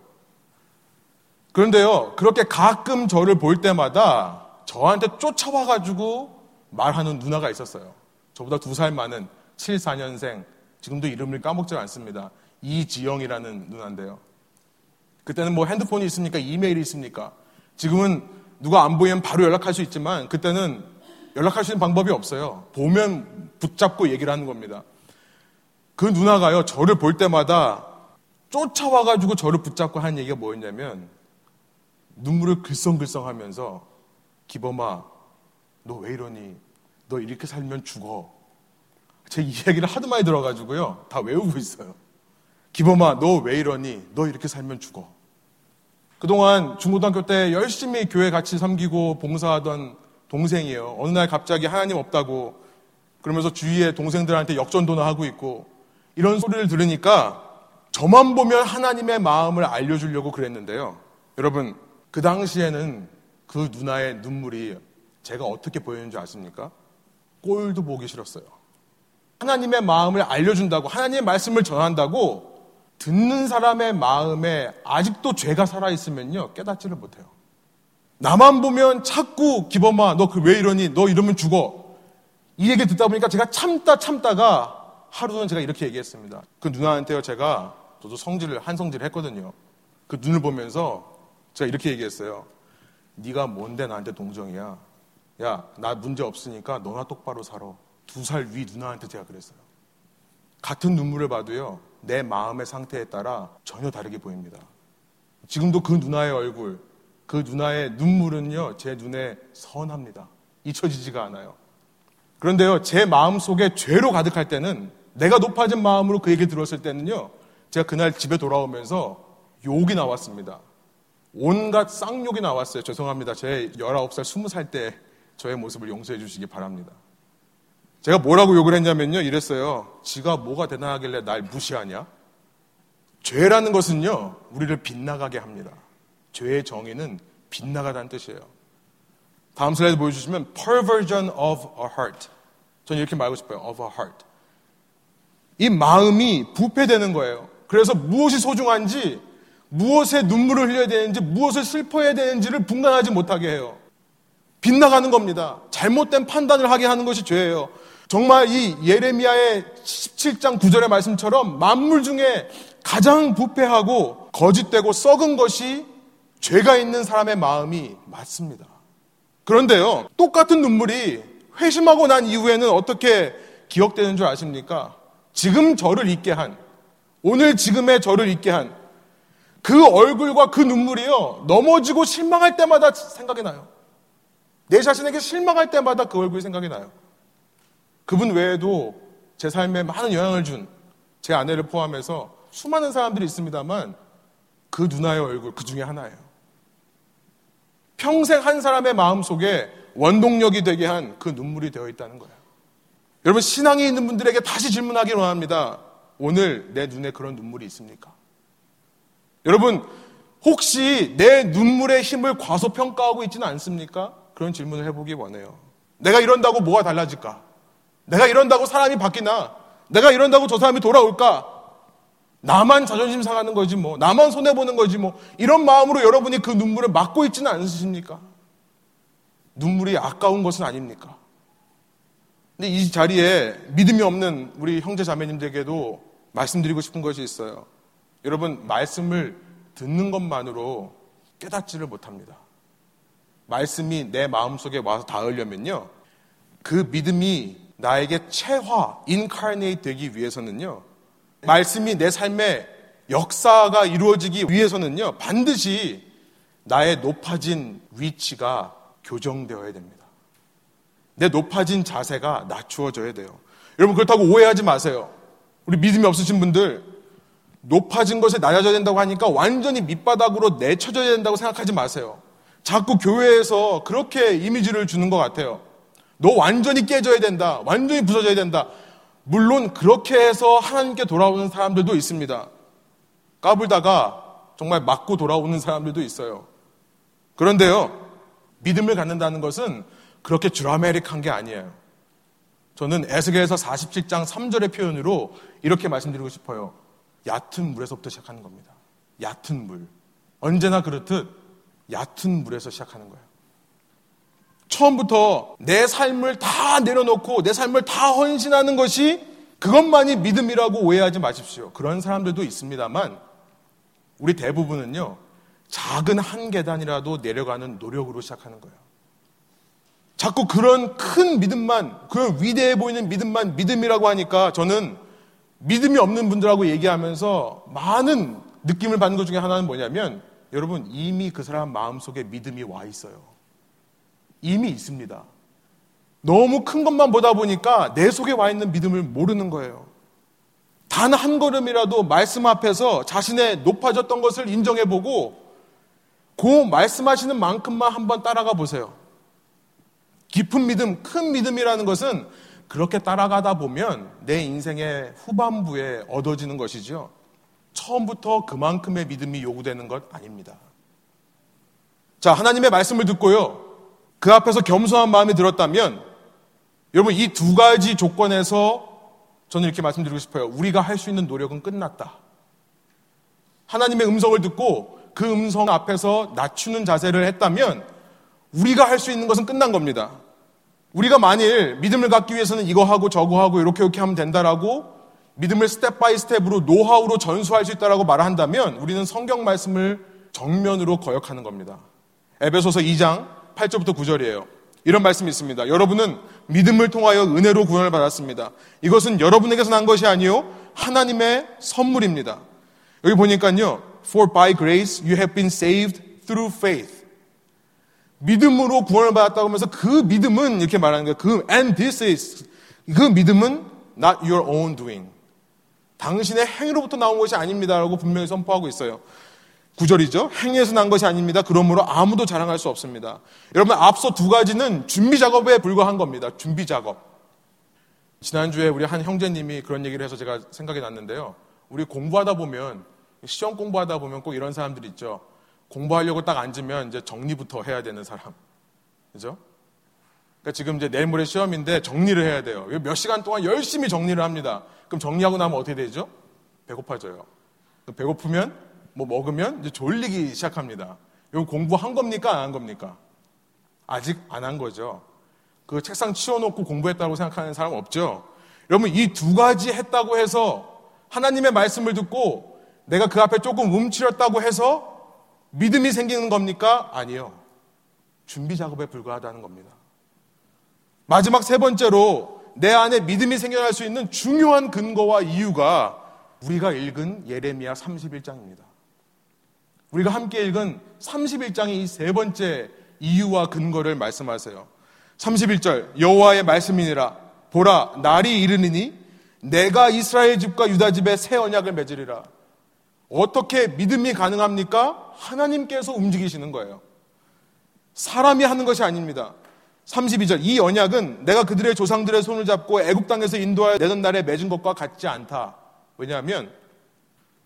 그런데요, 그렇게 가끔 저를 볼 때마다 저한테 쫓아와가지고 말하는 누나가 있었어요. 저보다 두 살 많은 7, 4년생, 지금도 이름을 까먹지 않습니다. 이지영이라는 누나인데요. 그때는 뭐 핸드폰이 있습니까? 이메일이 있습니까? 지금은 누가 안 보이면 바로 연락할 수 있지만 그때는 연락할 수 있는 방법이 없어요. 보면 붙잡고 얘기를 하는 겁니다. 그 누나가요, 저를 볼 때마다 쫓아와가지고 저를 붙잡고 하는 얘기가 뭐였냐면 눈물을 글썽글썽 하면서 기범아, 너 왜 이러니? 너 이렇게 살면 죽어. 제 이야기를 하도 많이 들어가지고요. 다 외우고 있어요. 기범아, 너 왜 이러니? 너 이렇게 살면 죽어. 그동안 중고등학교 때 열심히 교회 같이 섬기고 봉사하던 동생이에요. 어느 날 갑자기 하나님 없다고 그러면서 주위에 동생들한테 역전도나 하고 있고 이런 소리를 들으니까 저만 보면 하나님의 마음을 알려주려고 그랬는데요. 여러분, 그 당시에는 그 누나의 눈물이 제가 어떻게 보였는지 아십니까? 꼴도 보기 싫었어요. 하나님의 마음을 알려준다고, 하나님의 말씀을 전한다고 듣는 사람의 마음에 아직도 죄가 살아있으면요, 깨닫지를 못해요. 나만 보면 자꾸 기범아, 너 그 왜 이러니? 너 이러면 죽어. 이 얘기 듣다 보니까 제가 참다 참다가 하루는 제가 이렇게 얘기했습니다. 그 누나한테요, 제가 저도 성질을, 한 성질을 했거든요. 그 눈을 보면서 제가 이렇게 얘기했어요. 네가 뭔데 나한테 동정이야. 야, 나 문제 없으니까 너나 똑바로 살아. 두 살 위 누나한테 제가 그랬어요. 같은 눈물을 봐도요, 내 마음의 상태에 따라 전혀 다르게 보입니다. 지금도 그 누나의 얼굴, 그 누나의 눈물은요, 제 눈에 선합니다. 잊혀지지가 않아요. 그런데요, 제 마음 속에 죄로 가득할 때는 내가 높아진 마음으로 그 얘기 들었을 때는요, 제가 그날 집에 돌아오면서 욕이 나왔습니다. 온갖 쌍욕이 나왔어요. 죄송합니다. 제 19살, 20살 때 저의 모습을 용서해 주시기 바랍니다. 제가 뭐라고 욕을 했냐면요. 이랬어요. 지가 뭐가 대단하길래 날 무시하냐? 죄라는 것은요. 우리를 빗나가게 합니다. 죄의 정의는 빗나가다는 뜻이에요. 다음 슬라이드 보여주시면 perversion of a heart. 저는 이렇게 말하고 싶어요. of a heart. 이 마음이 부패되는 거예요. 그래서 무엇이 소중한지, 무엇에 눈물을 흘려야 되는지, 무엇을 슬퍼해야 되는지를 분간하지 못하게 해요. 빗나가는 겁니다. 잘못된 판단을 하게 하는 것이 죄예요. 정말 이 예레미야의 17장 9절의 말씀처럼 만물 중에 가장 부패하고 거짓되고 썩은 것이 죄가 있는 사람의 마음이 맞습니다. 그런데요, 똑같은 눈물이 회심하고 난 이후에는 어떻게 기억되는 줄 아십니까? 지금 저를 잊게 한, 오늘 지금의 저를 잊게 한 그 얼굴과 그 눈물이요, 넘어지고 실망할 때마다 생각이 나요. 내 자신에게 실망할 때마다 그 얼굴이 생각이 나요. 그분 외에도 제 삶에 많은 영향을 준 제 아내를 포함해서 수많은 사람들이 있습니다만 그 누나의 얼굴 그 중에 하나예요. 평생 한 사람의 마음 속에 원동력이 되게 한 그 눈물이 되어 있다는 거예요. 여러분 신앙이 있는 분들에게 다시 질문하기를 원합니다. 오늘 내 눈에 그런 눈물이 있습니까? 여러분 혹시 내 눈물의 힘을 과소평가하고 있지는 않습니까? 그런 질문을 해보기 원해요. 내가 이런다고 뭐가 달라질까? 내가 이런다고 사람이 바뀌나? 내가 이런다고 저 사람이 돌아올까? 나만 자존심 상하는 거지 뭐. 나만 손해보는 거지 뭐. 이런 마음으로 여러분이 그 눈물을 막고 있지는 않으십니까? 눈물이 아까운 것은 아닙니까? 근데 이 자리에 믿음이 없는 우리 형제 자매님들에게도 말씀드리고 싶은 것이 있어요. 여러분, 말씀을 듣는 것만으로 깨닫지를 못합니다. 말씀이 내 마음속에 와서 닿으려면요. 그 믿음이 나에게 체화, 인카네이 되기 위해서는요. 말씀이 내 삶의 역사가 이루어지기 위해서는요. 반드시 나의 높아진 위치가 교정되어야 됩니다. 내 높아진 자세가 낮추어져야 돼요. 여러분 그렇다고 오해하지 마세요. 우리 믿음이 없으신 분들 높아진 것에 낮아져야 된다고 하니까 완전히 밑바닥으로 내쳐져야 된다고 생각하지 마세요. 자꾸 교회에서 그렇게 이미지를 주는 것 같아요. 너 완전히 깨져야 된다. 완전히 부서져야 된다. 물론 그렇게 해서 하나님께 돌아오는 사람들도 있습니다. 까불다가 정말 맞고 돌아오는 사람들도 있어요. 그런데요, 믿음을 갖는다는 것은 그렇게 드라메릭한 게 아니에요. 저는 에스겔에서 47장 3절의 표현으로 이렇게 말씀드리고 싶어요. 얕은 물에서부터 시작하는 겁니다. 얕은 물. 언제나 그렇듯 얕은 물에서 시작하는 거예요. 처음부터 내 삶을 다 내려놓고 내 삶을 다 헌신하는 것이 그것만이 믿음이라고 오해하지 마십시오. 그런 사람들도 있습니다만 우리 대부분은요, 작은 한 계단이라도 내려가는 노력으로 시작하는 거예요. 자꾸 그런 큰 믿음만, 그런 위대해 보이는 믿음만 믿음이라고 하니까 저는 믿음이 없는 분들하고 얘기하면서 많은 느낌을 받는 것 중에 하나는 뭐냐면 여러분 이미 그 사람 마음속에 믿음이 와 있어요. 이미 있습니다. 너무 큰 것만 보다 보니까 내 속에 와 있는 믿음을 모르는 거예요. 단 한 걸음이라도 말씀 앞에서 자신의 높아졌던 것을 인정해 보고 그 말씀하시는 만큼만 한번 따라가 보세요. 깊은 믿음, 큰 믿음이라는 것은 그렇게 따라가다 보면 내 인생의 후반부에 얻어지는 것이죠. 처음부터 그만큼의 믿음이 요구되는 것 아닙니다. 자, 하나님의 말씀을 듣고요. 그 앞에서 겸손한 마음이 들었다면 여러분 이 두 가지 조건에서 저는 이렇게 말씀드리고 싶어요. 우리가 할 수 있는 노력은 끝났다. 하나님의 음성을 듣고 그 음성 앞에서 낮추는 자세를 했다면 우리가 할 수 있는 것은 끝난 겁니다. 우리가 만일 믿음을 갖기 위해서는 이거 하고 저거 하고 이렇게 이렇게 하면 된다라고 믿음을 step by step으로 노하우로 전수할 수 있다라고 말한다면 우리는 성경 말씀을 정면으로 거역하는 겁니다. 에베소서 2장 8절부터 9절이에요. 이런 말씀이 있습니다. 여러분은 믿음을 통하여 은혜로 구원을 받았습니다. 이것은 여러분에게서 난 것이 아니요 하나님의 선물입니다. 여기 보니까요. For by grace you have been saved through faith. 믿음으로 구원을 받았다고 하면서 그 믿음은 이렇게 말하는 거예요. 그 and this is 그 믿음은 not your own doing. 당신의 행위로부터 나온 것이 아닙니다라고 분명히 선포하고 있어요. 구절이죠. 행위에서 난 것이 아닙니다. 그러므로 아무도 자랑할 수 없습니다. 여러분 앞서 두 가지는 준비 작업에 불과한 겁니다. 준비 작업. 지난주에 우리 한 형제님이 그런 얘기를 해서 제가 생각이 났는데요. 우리 공부하다 보면 시험 공부하다 보면 꼭 이런 사람들이 있죠. 공부하려고 딱 앉으면 이제 정리부터 해야 되는 사람. 그죠? 그러니까 지금 이제 내일 모레 시험인데 정리를 해야 돼요. 몇 시간 동안 열심히 정리를 합니다. 그럼 정리하고 나면 어떻게 되죠? 배고파져요. 배고프면 뭐 먹으면 이제 졸리기 시작합니다. 이거 공부한 겁니까? 안 한 겁니까? 아직 안 한 거죠. 그 책상 치워놓고 공부했다고 생각하는 사람 없죠? 여러분, 이 두 가지 했다고 해서 하나님의 말씀을 듣고 내가 그 앞에 조금 움츠렸다고 해서 믿음이 생기는 겁니까? 아니요. 준비 작업에 불과하다는 겁니다. 마지막 세 번째로 내 안에 믿음이 생겨날 수 있는 중요한 근거와 이유가 우리가 읽은 예레미야 31장입니다. 우리가 함께 읽은 31장의 이 세 번째 이유와 근거를 말씀하세요. 31절 여호와의 말씀이니라 보라 날이 이르느니 내가 이스라엘 집과 유다 집에 새 언약을 맺으리라. 어떻게 믿음이 가능합니까? 하나님께서 움직이시는 거예요. 사람이 하는 것이 아닙니다. 32절 이 언약은 내가 그들의 조상들의 손을 잡고 애굽 땅에서 인도하여 내던 날에 맺은 것과 같지 않다. 왜냐하면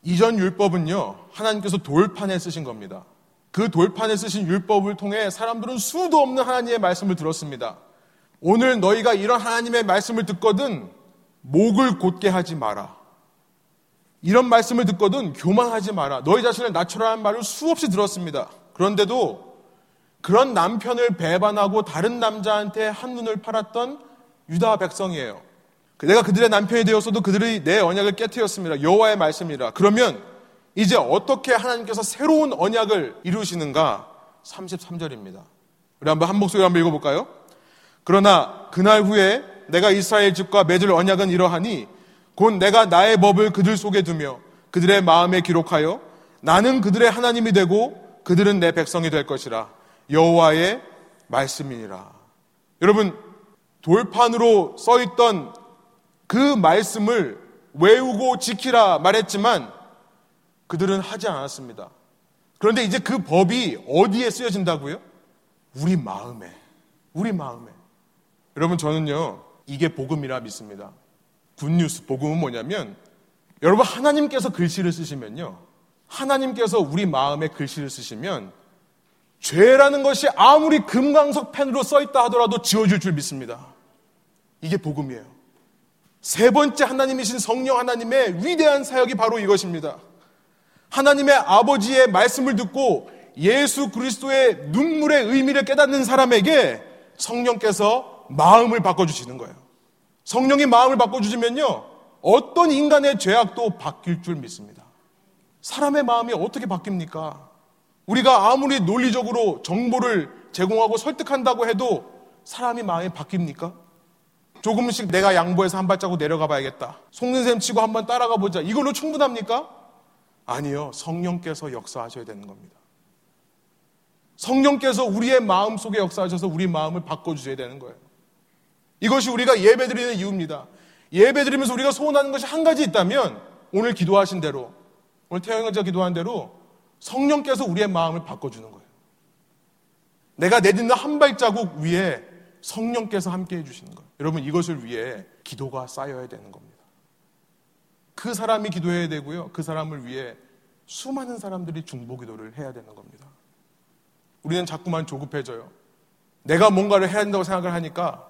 이전 율법은요, 하나님께서 돌판에 쓰신 겁니다. 그 돌판에 쓰신 율법을 통해 사람들은 수도 없는 하나님의 말씀을 들었습니다. 오늘 너희가 이런 하나님의 말씀을 듣거든 목을 곧게 하지 마라. 이런 말씀을 듣거든 교만하지 마라. 너희 자신을 낮춰라는 말을 수없이 들었습니다. 그런데도 그런 남편을 배반하고 다른 남자한테 한눈을 팔았던 유다 백성이에요. 내가 그들의 남편이 되었어도 그들이 내 언약을 깨뜨렸습니다. 여호와의 말씀이라. 그러면 이제 어떻게 하나님께서 새로운 언약을 이루시는가? 33절입니다. 우리 한번 한 목소리 한번 읽어볼까요? 그러나 그날 후에 내가 이스라엘 집과 맺을 언약은 이러하니 곧 내가 나의 법을 그들 속에 두며 그들의 마음에 기록하여 나는 그들의 하나님이 되고 그들은 내 백성이 될 것이라 여호와의 말씀이니라. 여러분 돌판으로 써 있던 그 말씀을 외우고 지키라 말했지만 그들은 하지 않았습니다. 그런데 이제 그 법이 어디에 쓰여진다고요? 우리 마음에. 우리 마음에. 여러분, 저는요, 이게 복음이라 믿습니다. 굿뉴스, 복음은 뭐냐면, 여러분, 하나님께서 글씨를 쓰시면요, 하나님께서 우리 마음에 글씨를 쓰시면, 죄라는 것이 아무리 금강석 펜으로 써 있다 하더라도 지워질 줄 믿습니다. 이게 복음이에요. 세 번째 하나님이신 성령 하나님의 위대한 사역이 바로 이것입니다. 하나님의 아버지의 말씀을 듣고 예수 그리스도의 눈물의 의미를 깨닫는 사람에게 성령께서 마음을 바꿔주시는 거예요. 성령이 마음을 바꿔주시면요. 어떤 인간의 죄악도 바뀔 줄 믿습니다. 사람의 마음이 어떻게 바뀝니까? 우리가 아무리 논리적으로 정보를 제공하고 설득한다고 해도 사람이 마음이 바뀝니까? 조금씩 내가 양보해서 한 발자국 내려가 봐야겠다. 속는 셈 치고 한번 따라가 보자. 이걸로 충분합니까? 아니요. 성령께서 역사하셔야 되는 겁니다. 성령께서 우리의 마음 속에 역사하셔서 우리 마음을 바꿔주셔야 되는 거예요. 이것이 우리가 예배 드리는 이유입니다. 예배 드리면서 우리가 소원하는 것이 한 가지 있다면 오늘 기도하신 대로 오늘 태영이가 기도한 대로 성령께서 우리의 마음을 바꿔주는 거예요. 내가 내딛는 한 발자국 위에 성령께서 함께 해주시는 거예요. 여러분 이것을 위해 기도가 쌓여야 되는 겁니다. 그 사람이 기도해야 되고요. 그 사람을 위해 수많은 사람들이 중보 기도를 해야 되는 겁니다. 우리는 자꾸만 조급해져요. 내가 뭔가를 해야 된다고 생각을 하니까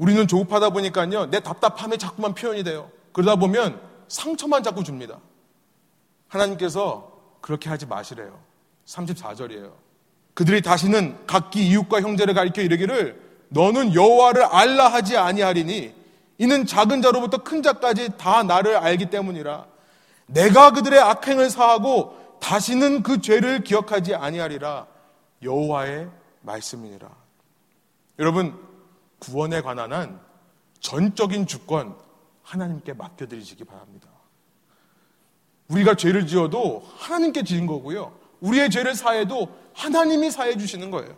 우리는 조급하다 보니까요. 내 답답함이 자꾸만 표현이 돼요. 그러다 보면 상처만 자꾸 줍니다. 하나님께서 그렇게 하지 마시래요. 34절이에요. 그들이 다시는 각기 이웃과 형제를 가리켜 이르기를 너는 여호와를 알라 하지 아니하리니 이는 작은 자로부터 큰 자까지 다 나를 알기 때문이라 내가 그들의 악행을 사하고 다시는 그 죄를 기억하지 아니하리라 여호와의 말씀이니라. 여러분 구원에 관한 한 전적인 주권 하나님께 맡겨드리시기 바랍니다. 우리가 죄를 지어도 하나님께 지은 거고요. 우리의 죄를 사해도 하나님이 사해 주시는 거예요.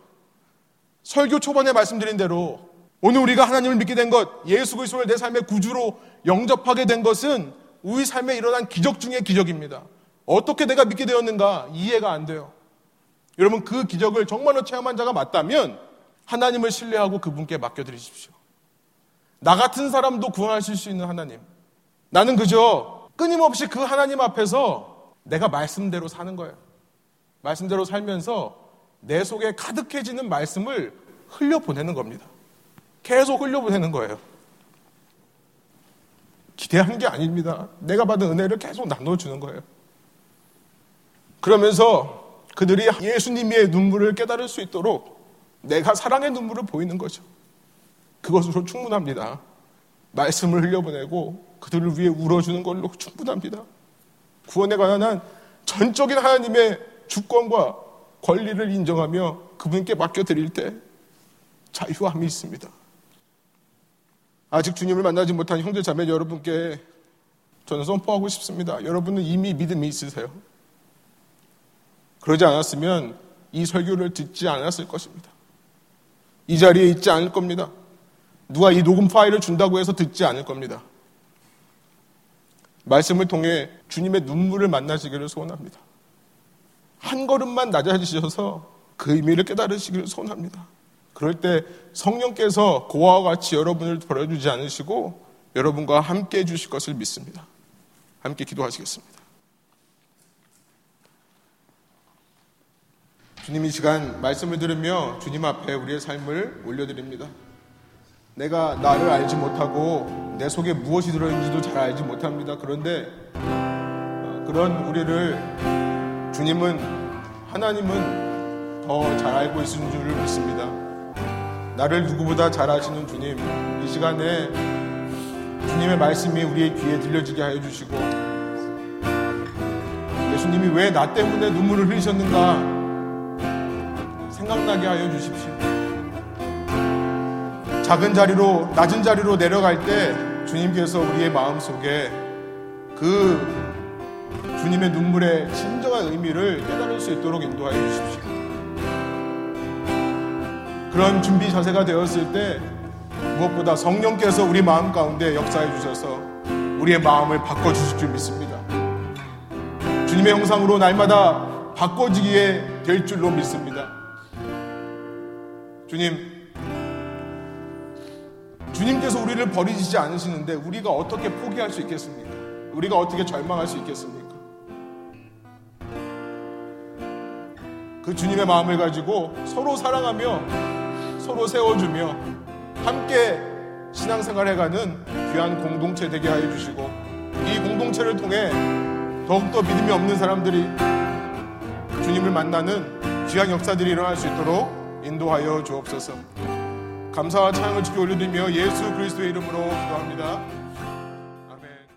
설교 초반에 말씀드린 대로 오늘 우리가 하나님을 믿게 된 것, 예수 그리스도를 내 삶의 구주로 영접하게 된 것은 우리 삶에 일어난 기적 중의 기적입니다. 어떻게 내가 믿게 되었는가 이해가 안 돼요. 여러분 그 기적을 정말로 체험한 자가 맞다면 하나님을 신뢰하고 그분께 맡겨드리십시오. 나 같은 사람도 구원하실 수 있는 하나님. 나는 그저 끊임없이 그 하나님 앞에서 내가 말씀대로 사는 거예요. 말씀대로 살면서 내 속에 가득해지는 말씀을 흘려보내는 겁니다. 계속 흘려보내는 거예요. 기대한 게 아닙니다. 내가 받은 은혜를 계속 나눠주는 거예요. 그러면서 그들이 예수님의 눈물을 깨달을 수 있도록 내가 사랑의 눈물을 보이는 거죠. 그것으로 충분합니다. 말씀을 흘려보내고 그들을 위해 울어주는 걸로 충분합니다. 구원에 관한 한 전적인 하나님의 주권과 권리를 인정하며 그분께 맡겨드릴 때 자유함이 있습니다. 아직 주님을 만나지 못한 형제 자매 여러분께 저는 선포하고 싶습니다. 여러분은 이미 믿음이 있으세요. 그러지 않았으면 이 설교를 듣지 않았을 것입니다. 이 자리에 있지 않을 겁니다. 누가 이 녹음 파일을 준다고 해서 듣지 않을 겁니다. 말씀을 통해 주님의 눈물을 만나시기를 소원합니다. 한 걸음만 낮아지셔서 그 의미를 깨달으시기를 소원합니다. 그럴 때 성령께서 고아와 같이 여러분을 버려주지 않으시고 여러분과 함께 해주실 것을 믿습니다. 함께 기도하시겠습니다. 주님 이 시간 말씀을 들으며 주님 앞에 우리의 삶을 올려드립니다. 내가 나를 알지 못하고 내 속에 무엇이 들어있는지도 잘 알지 못합니다. 그런데 어, 그런 우리를 주님은 하나님은 더 잘 알고 있는 줄을 믿습니다. 나를 누구보다 잘 아시는 주님, 이 시간에 주님의 말씀이 우리의 귀에 들려지게 하여 주시고 예수님이 왜 나 때문에 눈물을 흘리셨는가 생각나게 하여 주십시오. 작은 자리로, 낮은 자리로 내려갈 때 주님께서 우리의 마음 속에 그 주님의 눈물의 진정한 의미를 깨달을 수 있도록 인도하여 주십시오. 그런 준비 자세가 되었을 때 무엇보다 성령께서 우리 마음 가운데 역사해 주셔서 우리의 마음을 바꿔주실 줄 믿습니다. 주님의 형상으로 날마다 바꿔지기에 될 줄로 믿습니다. 주님, 주님께서 우리를 버리지 않으시는데 우리가 어떻게 포기할 수 있겠습니까? 우리가 어떻게 절망할 수 있겠습니까? 그 주님의 마음을 가지고 서로 사랑하며 서로 세워주며 함께 신앙생활 해가는 귀한 공동체 되게 하여 주시고 이 공동체를 통해 더욱더 믿음이 없는 사람들이 주님을 만나는 귀한 역사들이 일어날 수 있도록 인도하여 주옵소서. 감사와 찬양을 지켜 올려드리며 예수 그리스도의 이름으로 기도합니다.